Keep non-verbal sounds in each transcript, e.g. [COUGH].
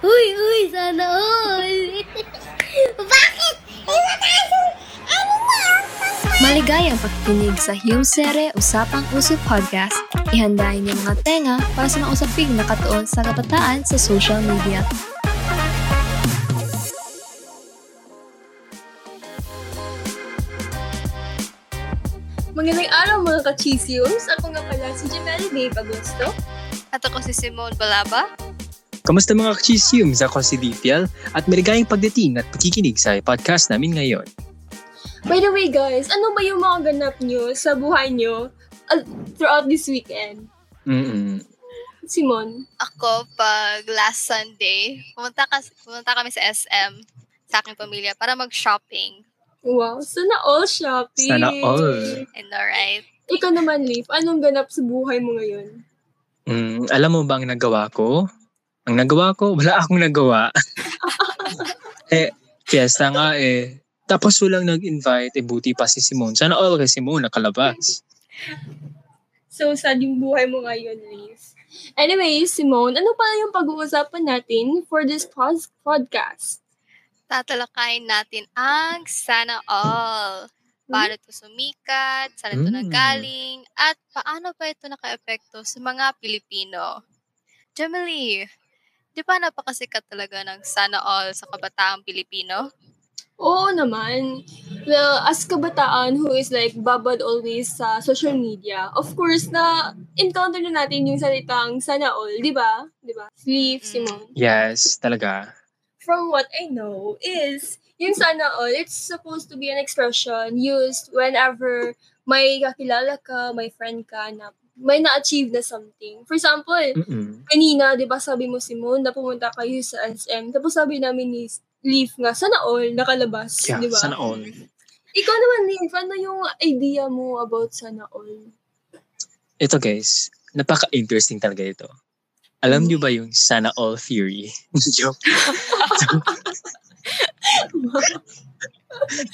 Uy, uy, sana all. [LAUGHS] Bakit? Maligayang pakikinig sa Humsere Usapang Uso Podcast. Ihandain niyo mga tenga para sa mga usaping nakatuon sa kabataan sa social media. Magandang araw mga ka-cheesiums. Ako nga pala si Jamel Dave Agosto. At ako si Simone Balaba. Kamusta mga ka-cheesiums? Ako si Dipial at maligayang pagdating at pakikinig sa podcast namin ngayon. By the way guys, ano ba yung mga ganap nyo sa buhay nyo uh, throughout this weekend? Mm-mm. Simon? Ako, pag last Sunday, pumunta, ka, pumunta kami sa SM sa aking pamilya para mag-shopping. Wow, sana all shopping. Sana all. And alright. Ikaw naman, Leaf, anong ganap sa buhay mo ngayon? Mm, alam mo ba ang nagawa ko? Ang nagawa ko, wala akong nagawa. [LAUGHS] eh, fiesta nga eh. Tapos walang nag-invite, eh buti pa si Simone. Sana all kay Simone nakalabas. So, sad yung buhay mo ngayon, Leaf. Anyway, Simone, ano pala yung pag-uusapan natin for this podcast? Tatalakayin natin ang Sana All. Paano ito sumikat, saan ito Mm. nanggaling, at paano pa ito naka-epekto sa mga Pilipino. Jamily, di ba napakasikat talaga ng Sana All sa kabataang Pilipino? Oo naman. Well, as kabataan who is like babad always sa social media, of course na encounter na natin yung salitang sana all, di ba? Di ba? Sleep, Mm. Simone. Yes, talaga. From what I know is, yung sana all, it's supposed to be an expression used whenever may kakilala ka, may friend ka na may na-achieve na something. For example, Mm-mm. kanina, di ba sabi mo Simone, na pumunta kayo sa SM, tapos sabi namin ni Leaf nga, sana all, nakalabas, Yeah, di ba? sana all. Ikaw naman, Leaf, ano yung idea mo about sana all? Ito guys, napaka-interesting talaga ito. Alam niyo ba yung sana all theory? [LAUGHS] Joke. [LAUGHS]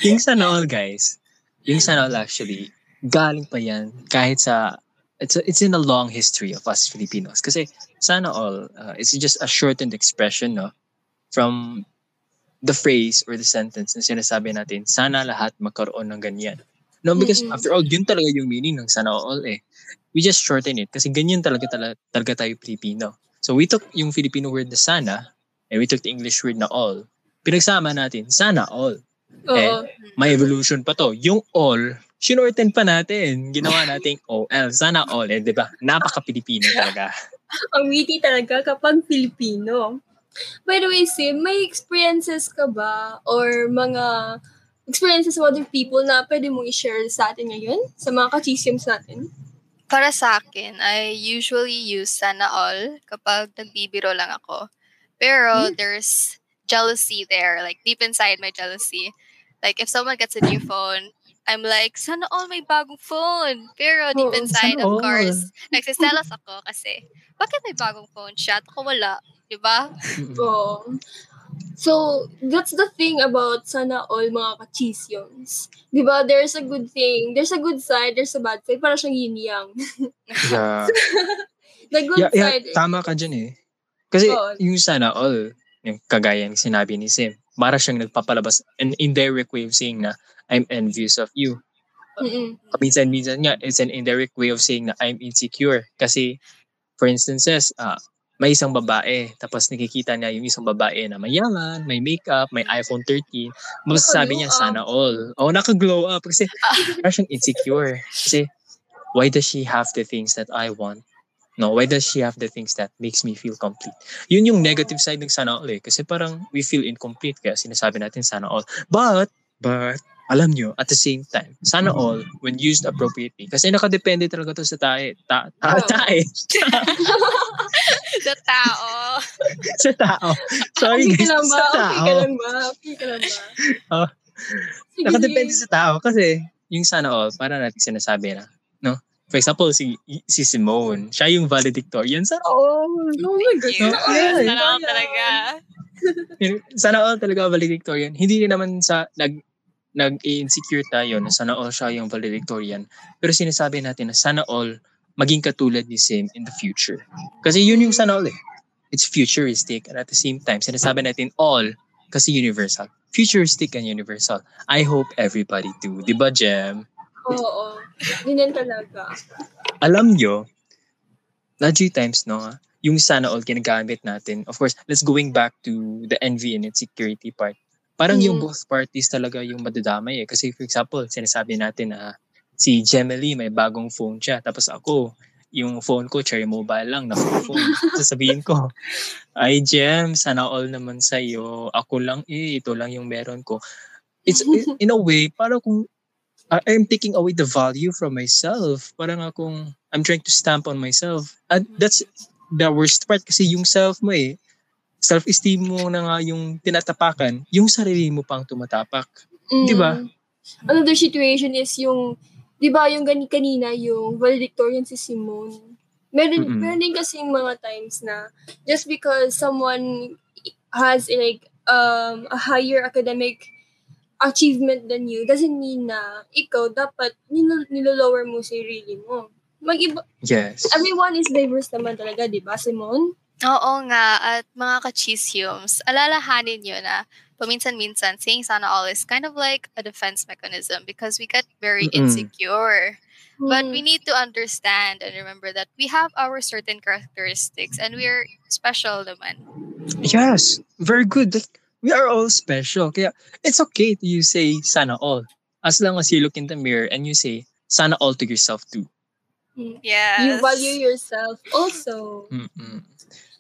yung sana all guys, yung sana all actually, galing pa yan kahit sa, it's, a, it's in a long history of us Filipinos. Kasi sana all, uh, it's just a shortened expression no, from the phrase or the sentence na sinasabi natin, sana lahat magkaroon ng ganyan. No, because Mm-mm. after all, yun talaga yung meaning ng sana all eh. We just shorten it kasi ganyan talaga talaga, talaga tayo Pilipino. So we took yung Filipino word na sana and we took the English word na all. Pinagsama natin, sana all. Oo. May evolution pa to. Yung all, shinorten pa natin. Ginawa nating OL. Sana all. Eh, di ba? Napaka-Pilipino [LAUGHS] talaga. Ang witty talaga kapag Filipino. By the way, Sim, may experiences ka ba or mga experiences of other people na pwede mong i-share sa atin ngayon? Sa mga kachisiums natin? Para sa akin, I usually use Sana All kapag nagbibiro lang ako. Pero there's jealousy there, like deep inside my jealousy. Like if someone gets a new phone, I'm like, Sana All may bagong phone. Pero deep Oo, inside, of all. course, nagsiselos ako kasi, bakit may bagong phone siya? Ako wala. Diba? Oo. So, that's the thing about sana all mga kachisiums. Di ba? There's a good thing. There's a good side, there's a bad side. Para siyang yin-yang. [LAUGHS] Yeah. [LAUGHS] The good yeah, yeah, side. tama ka dyan eh. Kasi Oo. yung sana all, yung kagaya ng sinabi ni Sim, para siyang nagpapalabas an indirect way of saying na I'm envious of you. Mm-mm. Minsan-minsan nga, it's an indirect way of saying na I'm insecure. Kasi, for instances, ah, may isang babae, tapos nakikita niya yung isang babae na mayaman, may makeup, may iPhone 13. Masasabi niya, sana all. Oh, naka-glow up. Kasi, [LAUGHS] parang siyang insecure. Kasi, why does she have the things that I want? No, why does she have the things that makes me feel complete? Yun yung negative side ng sana all eh. Kasi parang we feel incomplete kaya sinasabi natin sana all. But, but, alam nyo, at the same time, sana all, when used appropriately, kasi nakadepende talaga to sa tae. Ta, ta, Oo. tae. [LAUGHS] Sa tao. [LAUGHS] sa tao. Sorry Okay guys, ka sa Okay tao. ka lang ba? Okay ka lang ba? Oh. Sige, Nakadepende sa tao kasi yung sana all, para natin sinasabi na, no? For example, si si Simone, siya yung valedictorian. Sana all. Oh my God. All. Yeah, Sana all talaga. Sana all talaga valedictorian. Hindi naman sa nag nag-insecure tayo na sana all siya yung valedictorian. Pero sinasabi natin na sana all maging katulad ni Sim in the future. Kasi yun yung sana all eh. it's futuristic. And at the same time, sinasabi natin all kasi universal. Futuristic and universal. I hope everybody do. Di ba, Jem? Oo. Ganyan talaga. Alam nyo, na G times, no, yung sana all ginagamit natin. Of course, let's going back to the envy and insecurity part. Parang yung Mm. both parties talaga yung madadamay eh. Kasi for example, sinasabi natin na si Gemily may bagong phone siya. Tapos ako, yung phone ko, cherry mobile lang, na phone. [LAUGHS] Sasabihin ko, ay Gem, sana all naman sa'yo. Ako lang eh, ito lang yung meron ko. It's [LAUGHS] in a way, parang kung I- I'm taking away the value from myself. Parang akong, I'm trying to stamp on myself. And that's the worst part kasi yung self mo eh, self-esteem mo na nga yung tinatapakan, yung sarili mo pang tumatapak. Di ba? Mm. Another situation is yung, di ba yung gani kanina, yung valedictorian si Simone. Meron, Mm-mm. meron din kasing mga times na just because someone has like um, a higher academic achievement than you doesn't mean na ikaw dapat nil- nilolower mo sa sarili mo. Mag-iba, Yes. everyone is diverse naman talaga, di ba, Simone? Oo nga, at mga ka-cheesiums, alalahanin nyo na paminsan-minsan saying sana all is kind of like a defense mechanism because we get very Mm-mm. insecure. But we Hmm. need to understand and remember that we have our certain characteristics and we're special naman. Yes. Very good. We are all special. Kaya it's okay to you say sana all. As long as you look in the mirror and you say sana all to yourself too. Yes. you value yourself also. Mm-mm.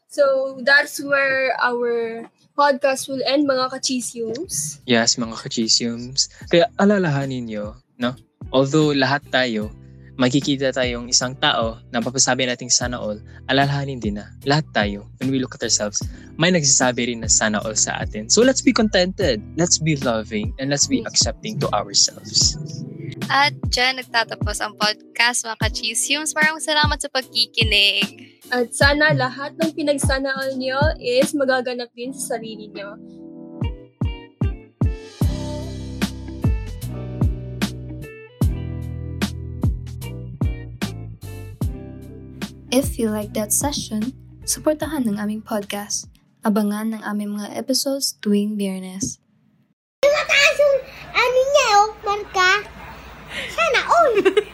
So, that's where our podcast will end, mga ka-cheesiums. Yes, mga kachisiums. Kaya alalahanin nyo, no? Although lahat tayo, makikita tayong isang tao na papasabi nating sana all, alalahanin din na lahat tayo, when we look at ourselves, may nagsasabi rin na sana all sa atin. So let's be contented, let's be loving, and let's be accepting to ourselves. At dyan nagtatapos ang podcast mga ka-cheesiums. Maraming salamat sa pagkikinig. At sana lahat ng pinagsanaan nyo is magaganap din sa sarili nyo. If you like that session, suportahan ng aming podcast. Abangan ng aming mga episodes tuwing biyernes. on.